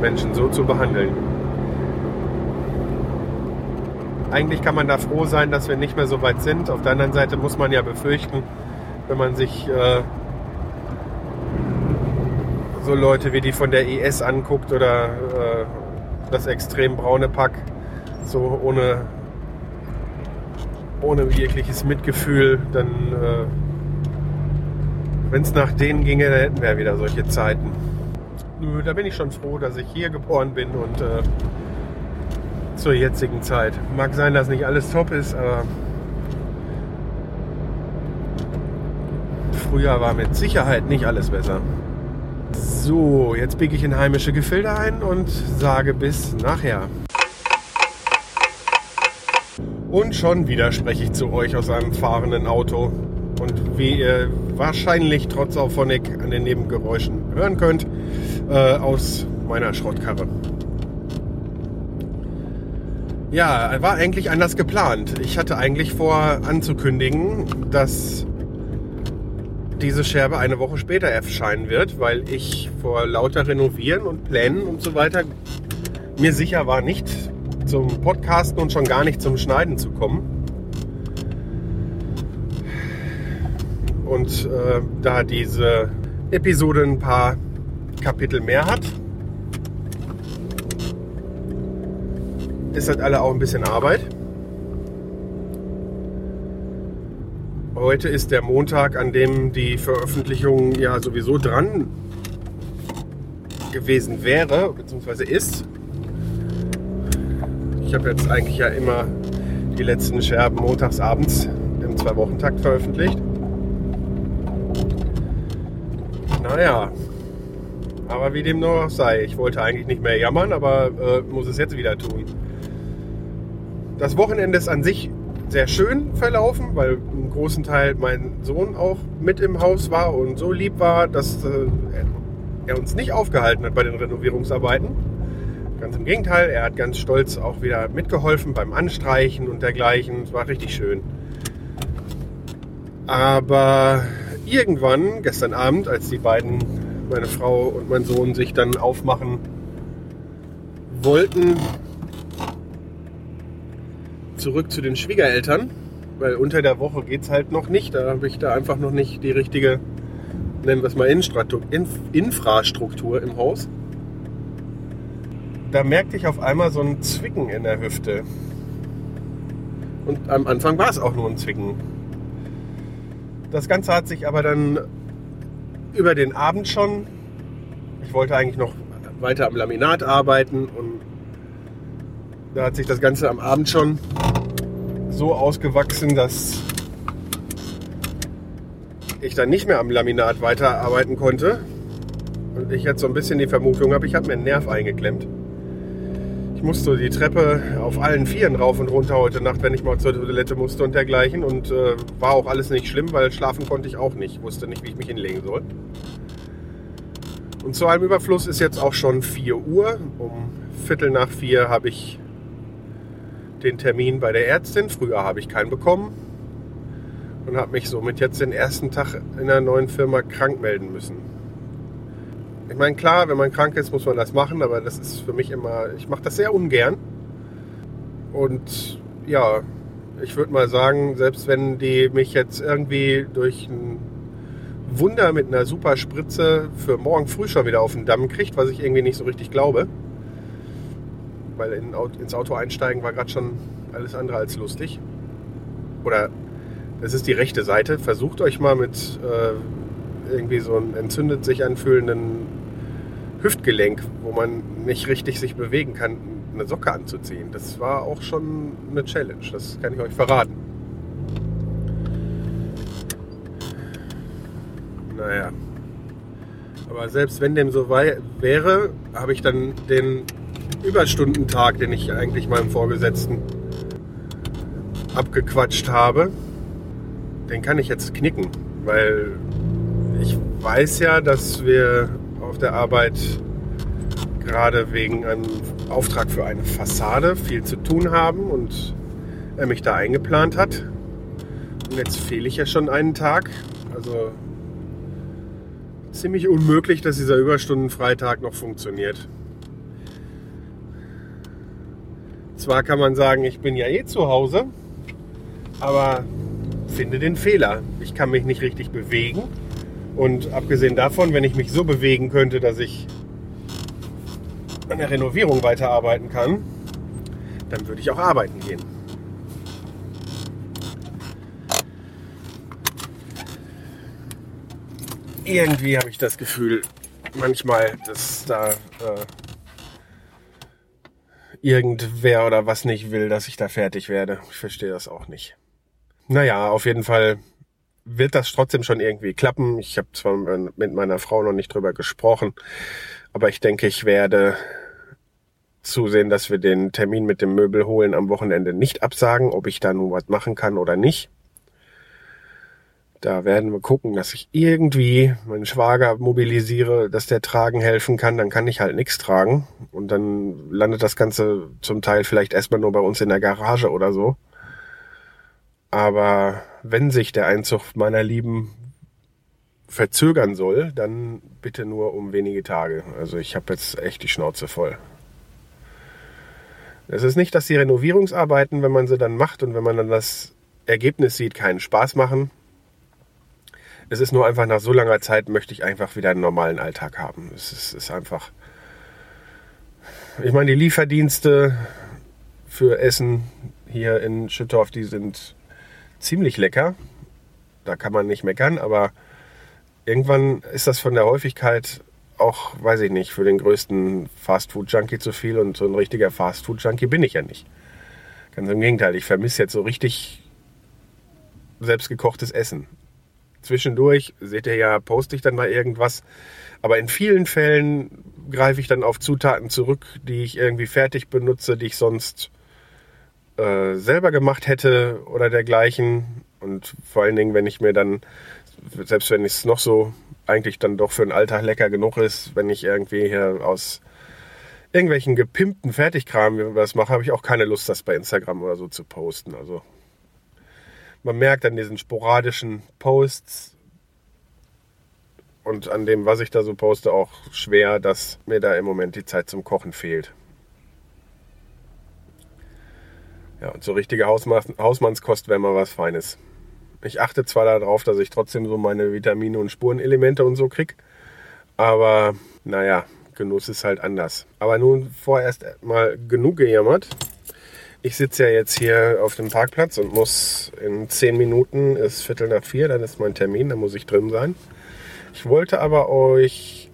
Menschen so zu behandeln. Eigentlich kann man da froh sein, dass wir nicht mehr so weit sind. Auf der anderen Seite muss man ja befürchten, wenn man sich äh, so Leute wie die von der IS anguckt oder äh, das extrem braune Pack, so ohne, ohne jegliches Mitgefühl, dann, äh, wenn es nach denen ginge, dann hätten wir wieder solche Zeiten. Nö, da bin ich schon froh, dass ich hier geboren bin und äh, zur jetzigen Zeit. Mag sein, dass nicht alles top ist, aber früher war mit Sicherheit nicht alles besser. So, jetzt biege ich in heimische Gefilde ein und sage bis nachher. Und schon wieder spreche ich zu euch aus einem fahrenden Auto. Und wie ihr wahrscheinlich trotz Auphonic an den Nebengeräuschen hören könnt, äh, aus meiner Schrottkarre. Ja, war eigentlich anders geplant. Ich hatte eigentlich vor anzukündigen, dass diese Scherbe eine Woche später erscheinen wird, weil ich vor lauter Renovieren und Plänen und so weiter mir sicher war, nicht zum Podcasten und schon gar nicht zum Schneiden zu kommen. Und äh, da diese Episode ein paar Kapitel mehr hat, ist halt alle auch ein bisschen Arbeit. Heute ist der Montag, an dem die Veröffentlichung ja sowieso dran gewesen wäre, beziehungsweise ist. Ich habe jetzt eigentlich ja immer die letzten Scherben montagsabends im Zwei-Wochen-Takt veröffentlicht. Naja, aber wie dem noch sei, ich wollte eigentlich nicht mehr jammern, aber äh, muss es jetzt wieder tun. Das Wochenende ist an sich sehr schön verlaufen, weil im großen Teil mein Sohn auch mit im Haus war und so lieb war, dass äh, er uns nicht aufgehalten hat bei den Renovierungsarbeiten. Ganz im Gegenteil, er hat ganz stolz auch wieder mitgeholfen beim Anstreichen und dergleichen. Es war richtig schön. Aber irgendwann, gestern Abend, als die beiden, meine Frau und mein Sohn, sich dann aufmachen wollten, zurück zu den Schwiegereltern, weil unter der Woche geht es halt noch nicht. Da habe ich da einfach noch nicht die richtige, nennen wir es mal, Infrastruktur im Haus. Da merkte ich auf einmal so ein Zwicken in der Hüfte. Und am Anfang war es auch nur ein Zwicken. Das Ganze hat sich aber dann über den Abend schon, ich wollte eigentlich noch weiter am Laminat arbeiten und da hat sich das Ganze am Abend schon so ausgewachsen, dass ich dann nicht mehr am Laminat weiterarbeiten konnte. Und ich jetzt so ein bisschen die Vermutung habe, ich habe mir einen Nerv eingeklemmt. Ich musste die Treppe auf allen Vieren rauf und runter heute Nacht, wenn ich mal zur Toilette musste und dergleichen. Und äh, war auch alles nicht schlimm, weil schlafen konnte ich auch nicht. Ich wusste nicht, wie ich mich hinlegen soll. Und zu allem Überfluss ist jetzt auch schon 4 Uhr. Um Viertel nach vier habe ich den Termin bei der Ärztin. Früher habe ich keinen bekommen. und habe mich somit jetzt den ersten Tag in der neuen Firma krank melden müssen. Ich meine, klar, wenn man krank ist, muss man das machen, aber das ist für mich immer, ich mache das sehr ungern. Und ja, ich würde mal sagen, selbst wenn die mich jetzt irgendwie durch ein Wunder mit einer super Spritze für morgen früh schon wieder auf den Damm kriegt, was ich irgendwie nicht so richtig glaube, weil in, ins Auto einsteigen war gerade schon alles andere als lustig. Oder das ist die rechte Seite. Versucht euch mal mit äh, irgendwie so einem entzündet sich anfühlenden Hüftgelenk, wo man nicht richtig sich bewegen kann, eine Socke anzuziehen. Das war auch schon eine Challenge, das kann ich euch verraten. Naja. Aber selbst wenn dem so wäre, habe ich dann den Überstundentag, den ich eigentlich meinem Vorgesetzten abgequatscht habe, den kann ich jetzt knicken, weil ich weiß ja, dass wir auf der Arbeit gerade wegen einem Auftrag für eine Fassade viel zu tun haben und er mich da eingeplant hat. Und jetzt fehle ich ja schon einen Tag. Also ziemlich unmöglich, dass dieser Überstundenfreitag noch funktioniert. Zwar kann man sagen, ich bin ja eh zu Hause, aber finde den Fehler. Ich kann mich nicht richtig bewegen. Und abgesehen davon, wenn ich mich so bewegen könnte, dass ich an der Renovierung weiterarbeiten kann, dann würde ich auch arbeiten gehen. Irgendwie habe ich das Gefühl, manchmal, dass da äh, irgendwer oder was nicht will, dass ich da fertig werde. Ich verstehe das auch nicht. Naja, auf jeden Fall wird das trotzdem schon irgendwie klappen. Ich habe zwar mit meiner Frau noch nicht drüber gesprochen, aber ich denke, ich werde zusehen, dass wir den Termin mit dem Möbel holen am Wochenende nicht absagen, ob ich da nun was machen kann oder nicht. Da werden wir gucken, dass ich irgendwie meinen Schwager mobilisiere, dass der tragen helfen kann. Dann kann ich halt nichts tragen. Und dann landet das Ganze zum Teil vielleicht erstmal nur bei uns in der Garage oder so. Aber wenn sich der Einzug meiner Lieben verzögern soll, dann bitte nur um wenige Tage. Also ich habe jetzt echt die Schnauze voll. Es ist nicht, dass die Renovierungsarbeiten, wenn man sie dann macht und wenn man dann das Ergebnis sieht, keinen Spaß machen. Es ist nur einfach nach so langer Zeit möchte ich einfach wieder einen normalen Alltag haben. Es ist, ist einfach. Ich meine, die Lieferdienste für Essen hier in Schüttorf, die sind ziemlich lecker. Da kann man nicht meckern, aber irgendwann ist das von der Häufigkeit auch, weiß ich nicht, für den größten Fastfood-Junkie zu viel und so ein richtiger Fastfood-Junkie bin ich ja nicht. Ganz im Gegenteil, ich vermisse jetzt so richtig selbstgekochtes Essen. Zwischendurch, seht ihr ja, poste ich dann mal irgendwas. Aber in vielen Fällen greife ich dann auf Zutaten zurück, die ich irgendwie fertig benutze, die ich sonst äh, selber gemacht hätte oder dergleichen. Und vor allen Dingen, wenn ich mir dann, selbst wenn es noch so eigentlich dann doch für den Alltag lecker genug ist, wenn ich irgendwie hier aus irgendwelchen gepimpten Fertigkram was mache, habe ich auch keine Lust, das bei Instagram oder so zu posten. Also man merkt an diesen sporadischen Posts und an dem, was ich da so poste, auch schwer, dass mir da im Moment die Zeit zum Kochen fehlt. Ja, und so richtige Hausmannskost wäre mal was Feines. Ich achte zwar darauf, dass ich trotzdem so meine Vitamine und Spurenelemente und so kriege, aber naja, Genuss ist halt anders. Aber nun vorerst mal genug gejammert. Ich sitze ja jetzt hier auf dem Parkplatz und muss in zehn Minuten, ist Viertel nach vier, dann ist mein Termin, da muss ich drin sein. Ich wollte aber euch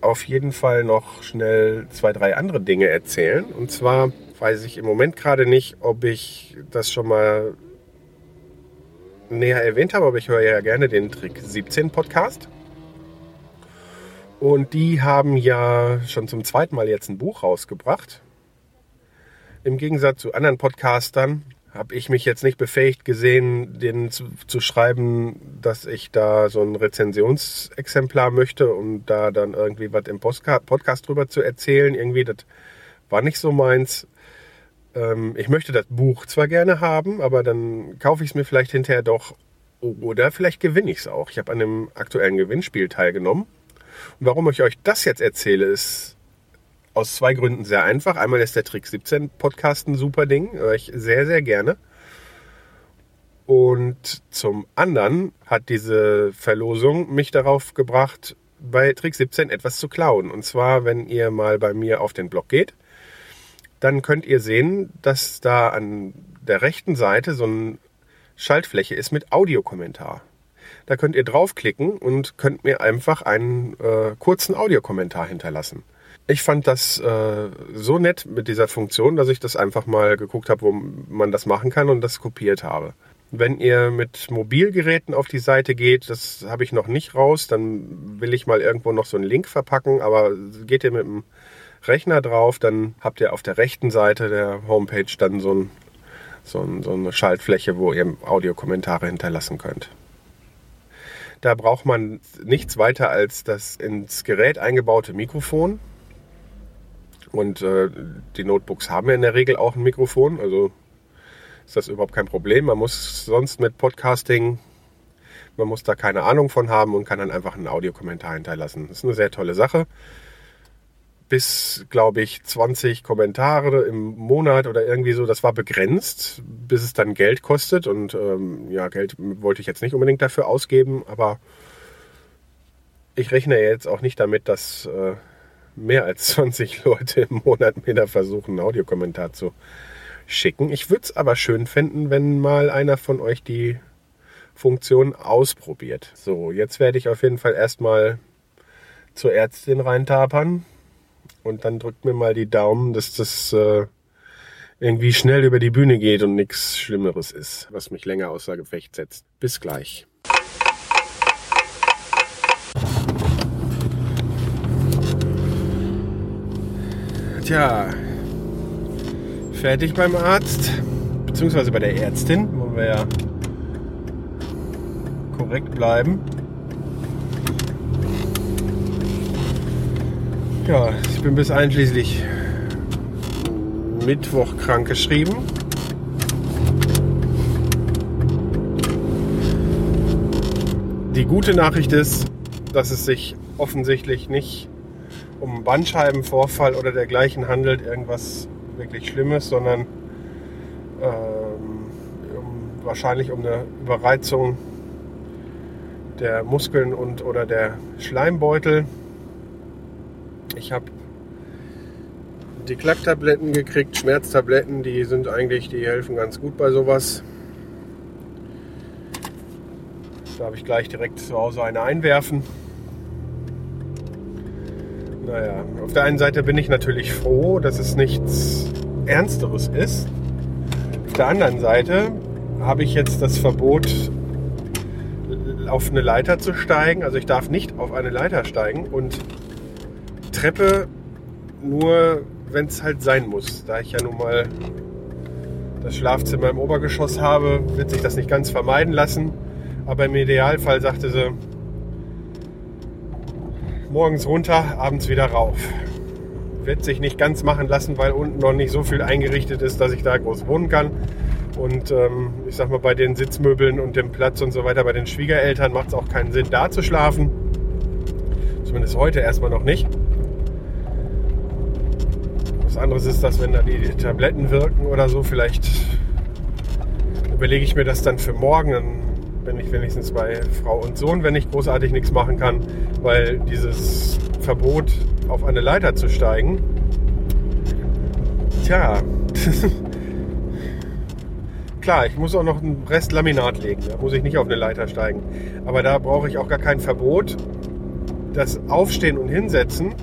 auf jeden Fall noch schnell zwei, drei andere Dinge erzählen. Und zwar weiß ich im Moment gerade nicht, ob ich das schon mal näher erwähnt habe, aber ich höre ja gerne den Trick 17 Podcast. Und die haben ja schon zum zweiten Mal jetzt ein Buch rausgebracht. Im Gegensatz zu anderen Podcastern habe ich mich jetzt nicht befähigt gesehen, denen zu, zu, schreiben, dass ich da so ein Rezensionsexemplar möchte, um da dann irgendwie was im Podcast drüber zu erzählen. Irgendwie, das war nicht so meins. Ähm, ich möchte das Buch zwar gerne haben, aber dann kaufe ich es mir vielleicht hinterher doch oder vielleicht gewinne ich es auch. Ich habe an dem aktuellen Gewinnspiel teilgenommen. Und warum ich euch das jetzt erzähle, ist aus zwei Gründen sehr einfach. Einmal ist der Trick 17 Podcast ein super Ding, höre ich sehr, sehr gerne. Und zum anderen hat diese Verlosung mich darauf gebracht, bei Trick 17 etwas zu klauen. Und zwar, wenn ihr mal bei mir auf den Blog geht, dann könnt ihr sehen, dass da an der rechten Seite so eine Schaltfläche ist mit Audiokommentar. Da könnt ihr draufklicken und könnt mir einfach einen äh, kurzen Audiokommentar hinterlassen. Ich fand das äh, so nett mit dieser Funktion, dass ich das einfach mal geguckt habe, wo man das machen kann und das kopiert habe. Wenn ihr mit Mobilgeräten auf die Seite geht, das habe ich noch nicht raus, dann will ich mal irgendwo noch so einen Link verpacken, aber geht ihr mit dem Rechner drauf, dann habt ihr auf der rechten Seite der Homepage dann so, ein, so, ein, so eine Schaltfläche, wo ihr Audiokommentare hinterlassen könnt. Da braucht man nichts weiter als das ins Gerät eingebaute Mikrofon. Und äh, die Notebooks haben ja in der Regel auch ein Mikrofon, also ist das überhaupt kein Problem. Man muss sonst mit Podcasting, man muss da keine Ahnung von haben und kann dann einfach einen Audiokommentar hinterlassen. Das ist eine sehr tolle Sache bis, glaube ich, 20 Kommentare im Monat oder irgendwie so. Das war begrenzt, bis es dann Geld kostet. Und ähm, ja, Geld wollte ich jetzt nicht unbedingt dafür ausgeben, aber ich rechne jetzt auch nicht damit, dass äh, mehr als <laughs> 20 Leute im Monat mir da versuchen, einen Audiokommentar zu schicken. Ich würde es aber schön finden, wenn mal einer von euch die Funktion ausprobiert. So, jetzt werde ich auf jeden Fall erstmal zur Ärztin reintapern und dann drückt mir mal die Daumen, dass das äh, irgendwie schnell über die Bühne geht und nichts Schlimmeres ist, was mich länger außer Gefecht setzt. Bis gleich. Tja, fertig beim Arzt, beziehungsweise bei der Ärztin, wo wir ja korrekt bleiben. Ja, ich bin bis einschließlich Mittwoch krank geschrieben. Die gute Nachricht ist, dass es sich offensichtlich nicht um Bandscheibenvorfall oder dergleichen handelt, irgendwas wirklich Schlimmes, sondern ähm, wahrscheinlich um eine Überreizung der Muskeln und oder der Schleimbeutel. Ich habe die Klacktabletten gekriegt, Schmerztabletten, die sind eigentlich, die helfen ganz gut bei sowas. Da habe ich gleich direkt zu Hause eine einwerfen. Naja, auf der einen Seite bin ich natürlich froh, dass es nichts Ernsteres ist. Auf der anderen Seite habe ich jetzt das Verbot, auf eine Leiter zu steigen. Also ich darf nicht auf eine Leiter steigen und Treppe nur, wenn es halt sein muss. Da ich ja nun mal das Schlafzimmer im Obergeschoss habe, wird sich das nicht ganz vermeiden lassen. Aber im Idealfall sagte sie, morgens runter, abends wieder rauf. Wird sich nicht ganz machen lassen, weil unten noch nicht so viel eingerichtet ist, dass ich da groß wohnen kann. Und ähm, ich sag mal, bei den Sitzmöbeln und dem Platz und so weiter, bei den Schwiegereltern macht es auch keinen Sinn, da zu schlafen. Zumindest heute erstmal noch nicht anderes ist das, wenn da die Tabletten wirken oder so. Vielleicht überlege ich mir das dann für morgen. Dann bin ich wenigstens bei Frau und Sohn, wenn ich großartig nichts machen kann. Weil dieses Verbot, auf eine Leiter zu steigen, tja, <laughs> klar, ich muss auch noch einen Rest Laminat legen. Da muss ich nicht auf eine Leiter steigen. Aber da brauche ich auch gar kein Verbot. Das Aufstehen und Hinsetzen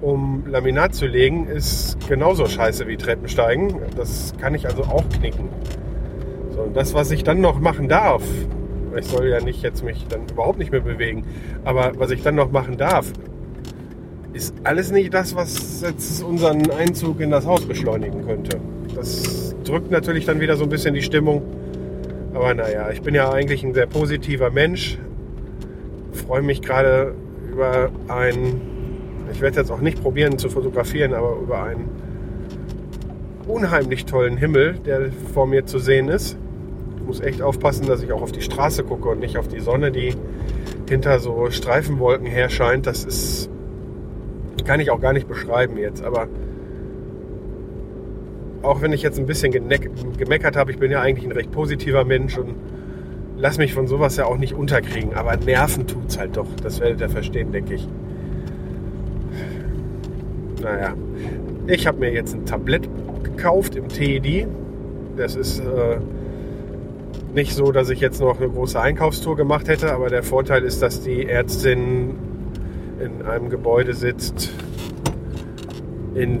um Laminat zu legen, ist genauso scheiße wie Treppensteigen. Das kann ich also auch knicken. So, und das, was ich dann noch machen darf, ich soll ja nicht jetzt mich dann überhaupt nicht mehr bewegen, aber was ich dann noch machen darf, ist alles nicht das, was jetzt unseren Einzug in das Haus beschleunigen könnte. Das drückt natürlich dann wieder so ein bisschen die Stimmung. Aber naja, ich bin ja eigentlich ein sehr positiver Mensch. Freue mich gerade über ein ich werde jetzt auch nicht probieren zu fotografieren, aber über ein unheimlich tollen Himmel, der vor mir zu sehen ist. Ich muss echt aufpassen, dass ich auch auf die Straße gucke und nicht auf die Sonne, die hinter so Streifenwolken her scheint. Das ist, kann ich auch gar nicht beschreiben jetzt, aber auch wenn ich jetzt ein bisschen gemeckert habe, ich bin ja eigentlich ein recht positiver Mensch und lass mich von sowas ja auch nicht unterkriegen, aber Nerven tut's halt doch. Das werdet ihr verstehen, denke ich. Naja, ich habe mir jetzt ein Tablett gekauft im TED. Das ist äh, nicht so, dass ich jetzt noch eine große Einkaufstour gemacht hätte, aber der Vorteil ist, dass die Ärztin in einem Gebäude sitzt, in,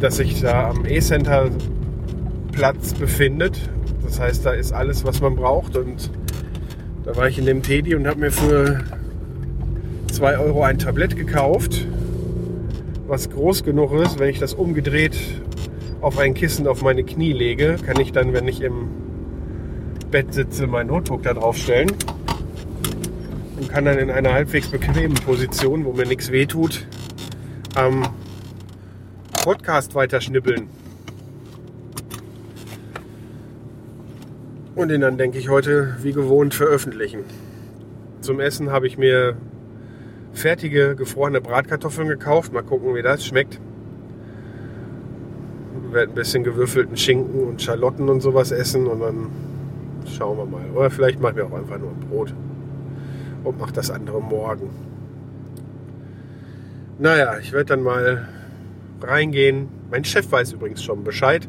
das sich da am E-Center Platz befindet. Das heißt, da ist alles, was man braucht und da war ich in dem Teddy und habe mir für 2 Euro ein Tablett gekauft, was groß genug ist. Wenn ich das umgedreht auf ein Kissen auf meine Knie lege, kann ich dann, wenn ich im Bett sitze, mein Notebook da drauf stellen und kann dann in einer halbwegs bequemen Position, wo mir nichts wehtut, am Podcast weiterschnippeln. und den dann, denke ich, heute wie gewohnt veröffentlichen. Zum Essen habe ich mir fertige gefrorene Bratkartoffeln gekauft. Mal gucken, wie das schmeckt. Ich werde ein bisschen gewürfelten Schinken und Schalotten und sowas essen und dann schauen wir mal. Oder vielleicht machen wir auch einfach nur ein Brot und mache das andere morgen. Naja, ich werde dann mal reingehen. Mein Chef weiß übrigens schon Bescheid.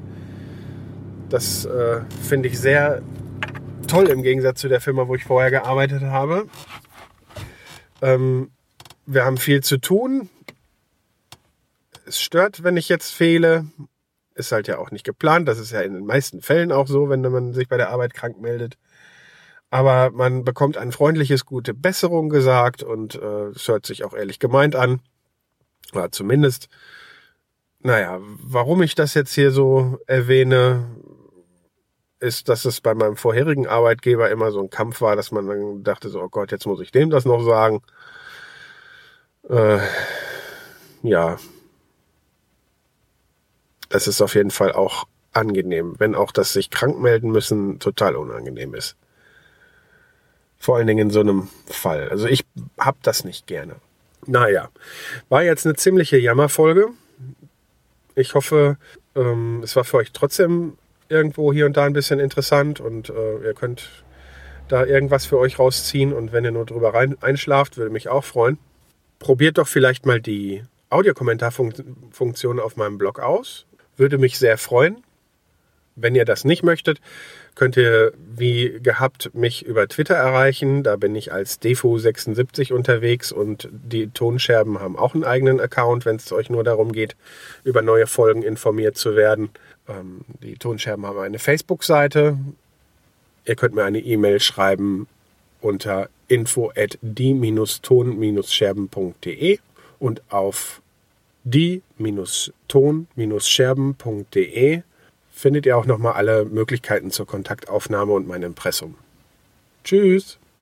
Das äh, finde ich sehr toll im Gegensatz zu der Firma, wo ich vorher gearbeitet habe. Ähm, wir haben viel zu tun. Es stört, wenn ich jetzt fehle. Ist halt ja auch nicht geplant. Das ist ja in den meisten Fällen auch so, wenn man sich bei der Arbeit krank meldet. Aber man bekommt ein freundliches, gute Besserung gesagt und äh, es hört sich auch ehrlich gemeint an. Oder zumindest, naja, warum ich das jetzt hier so erwähne, ist, dass es bei meinem vorherigen Arbeitgeber immer so ein Kampf war, dass man dann dachte so, oh Gott, jetzt muss ich dem das noch sagen. Äh, ja, das ist auf jeden Fall auch angenehm, wenn auch das sich krank melden müssen total unangenehm ist. Vor allen Dingen in so einem Fall. Also ich hab das nicht gerne. Naja, war jetzt eine ziemliche Jammerfolge. Ich hoffe, ähm, es war für euch trotzdem irgendwo hier und da ein bisschen interessant und äh, ihr könnt da irgendwas für euch rausziehen und wenn ihr nur drüber rein, einschlaft, würde mich auch freuen. Probiert doch vielleicht mal die Audiokommentarfunktion auf meinem Blog aus. Würde mich sehr freuen. Wenn ihr das nicht möchtet, könnt ihr wie gehabt mich über Twitter erreichen. Da bin ich als Defo76 unterwegs und die Tonscherben haben auch einen eigenen Account, wenn es euch nur darum geht, über neue Folgen informiert zu werden. Ähm, die Tonscherben haben eine Facebook-Seite. Ihr könnt mir eine E-Mail schreiben unter info at die-ton-scherben.de und auf die-ton-scherben.de findet ihr auch nochmal alle Möglichkeiten zur Kontaktaufnahme und mein Impressum. Tschüss!